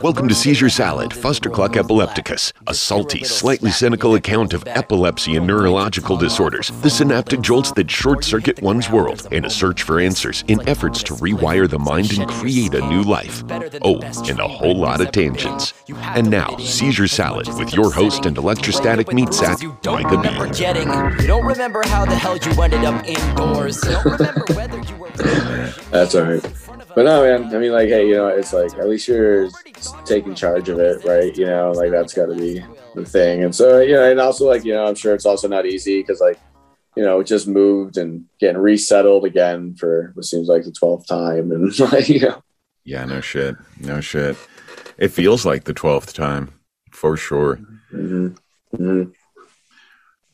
Welcome to Seizure Salad, Fustercluck epilepticus, a salty, slightly cynical account of epilepsy and neurological disorders, the synaptic jolts that short circuit one's world, and a search for answers in efforts to rewire the mind and create a new life. Oh, and a whole lot of tangents. And now, Seizure Salad with your host and electrostatic meat sack, Micah B. You don't remember how the hell you ended up indoors. That's all right. But no, man. I mean, like, hey, you know, it's like at least you're taking charge of it, right? You know, like that's got to be the thing. And so, you know, and also like, you know, I'm sure it's also not easy because like, you know, just moved and getting resettled again for what seems like the twelfth time, and like, you know, Yeah, no shit. No shit. It feels like the 12th time, for sure. mhm, mhm.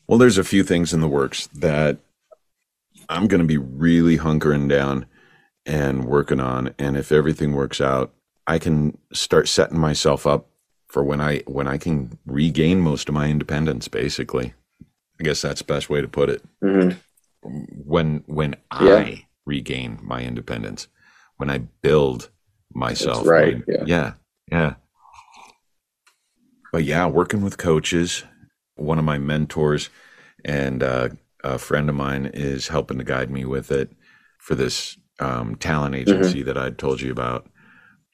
Well, there's a few things in the works that I'm going to be really hunkering down and working on. And if everything works out, I can start setting myself up for when I when I can regain most of my independence. Basically, I guess that's the best way to put it. Mhm. When when Yeah. I regain my independence, when I build myself, right, my- yeah. yeah, yeah. But yeah, working with coaches, one of my mentors and uh, a friend of mine is helping to guide me with it for this um, talent Mm-hmm. agency that I told you about.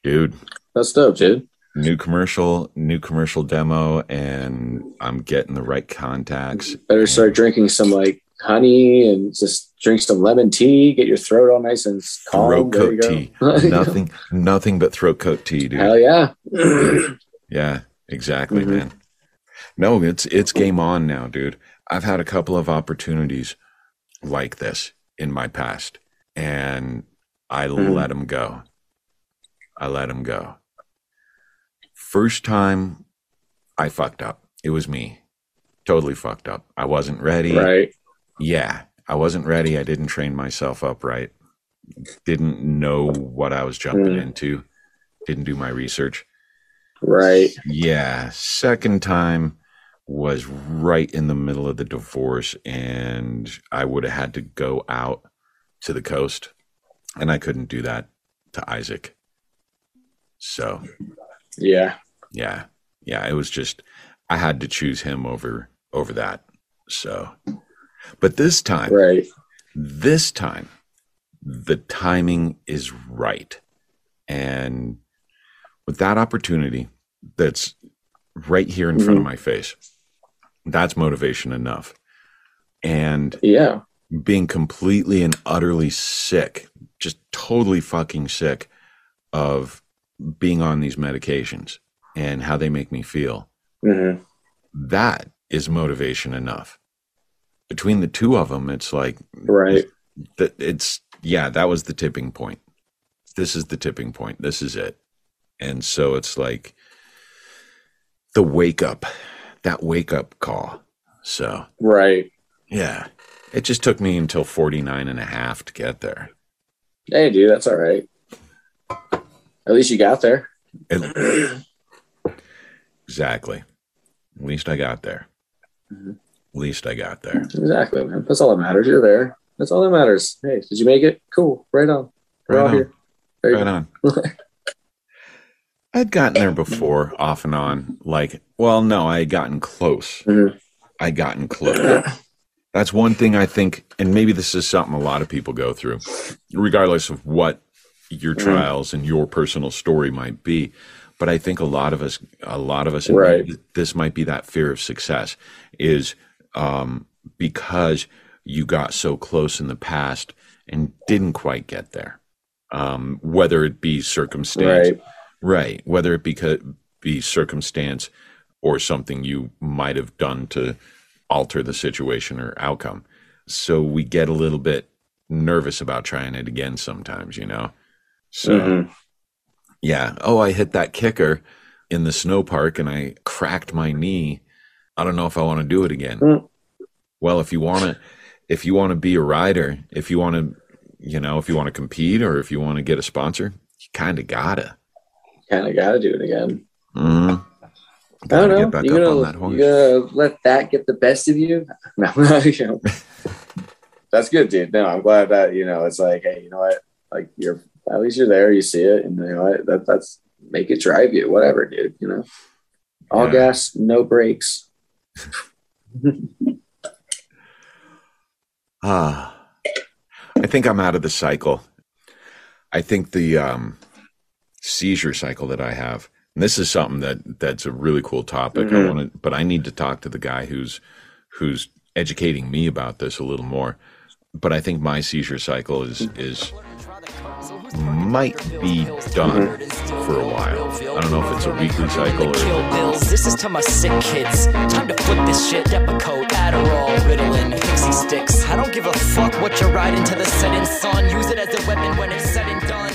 Dude, that's dope, dude. new commercial, new commercial demo, and I'm getting the right contacts. Better start drinking some like honey and just drink some lemon tea. Get your throat all nice and calm. Throat coat tea. nothing, nothing but throat coat tea, dude. Hell yeah. Yeah, exactly, Mhm. man. No, it's it's game on now, dude. I've had a couple of opportunities like this in my past, and I Mhm. let him go. I let him go. First time, I fucked up. It was me. Totally fucked up. I wasn't ready. right. Yeah, I wasn't ready. I didn't train myself up right. Didn't know what I was jumping Mm. into. Didn't do my research. Right. Yeah, second time was right in the middle of the divorce, and I would have had to go out to the coast, and I couldn't do that to Isaac. So, Yeah. yeah, yeah, it was just I had to choose him over over that. So, but this time, Right. this time the timing is right and with that opportunity that's right here in front of mm-hmm. my face that's motivation enough and Yeah. Being completely and utterly sick just totally fucking sick of being on these medications and how they make me feel. Hmm that is motivation enough. Between the two of them it's like Right. that it's yeah that was the tipping point. This is the tipping point. This is it. And so it's like the wake up that wake up call. So Right. yeah it just took me until 49 and a half to get there Hey, dude, that's all right. At least you got there. Exactly at least i got there Mhm. at least i got there Exactly, man. That's all that matters. You're there. That's all that matters. Hey, did you make it? Cool. Right on. We're Right all on. here. There right on i'd gotten there before off and on like well no i had gotten close Mhm. i had gotten close That's one thing I think, and maybe this is something a lot of people go through, regardless of what your Mhm. trials and your personal story might be. But I think a lot of us, a lot of us, Right. this might be that fear of success, is um, because you got so close in the past and didn't quite get there. Um, whether it be circumstance, Right. Right. Whether it be, be circumstance or something you might have done to alter the situation or outcome. So we get a little bit nervous about trying it again sometimes, you know? So, Mhm. yeah. Oh, I hit that kicker in the snow park and I cracked my knee. I don't know if I want to do it again. Mm. Well, if you want to, if you want to be a rider, if you want to, you know, if you want to compete or if you want to get a sponsor, you kind of gotta. Kind of got to do it again. Mm. I Gotta don't know. get back You're up gonna, on that you're gonna let that get the best of you? No, that's good, dude. No, I'm glad that you know. It's like, hey, you know what? Like you're at least you're there. You see it, and you know what? That that's make it drive you, whatever, dude. You know, all Yeah. gas, no brakes. Ah, I think I'm out of the cycle. I think the um, seizure cycle that I have, and this is something that that's a really cool topic. I Mhm. want to, but I need to talk to the guy who's who's educating me about this a little more. But I think my seizure cycle is is might be done for a while. I don't know if it's a weekly cycle or Kill bills. This is to my sick kids. Time to flip this shit. Depakote, Adderall, Ritalin, Pixy Stix. I don't give a fuck what you're riding to the setting sun. Use it as a weapon when it's said and done.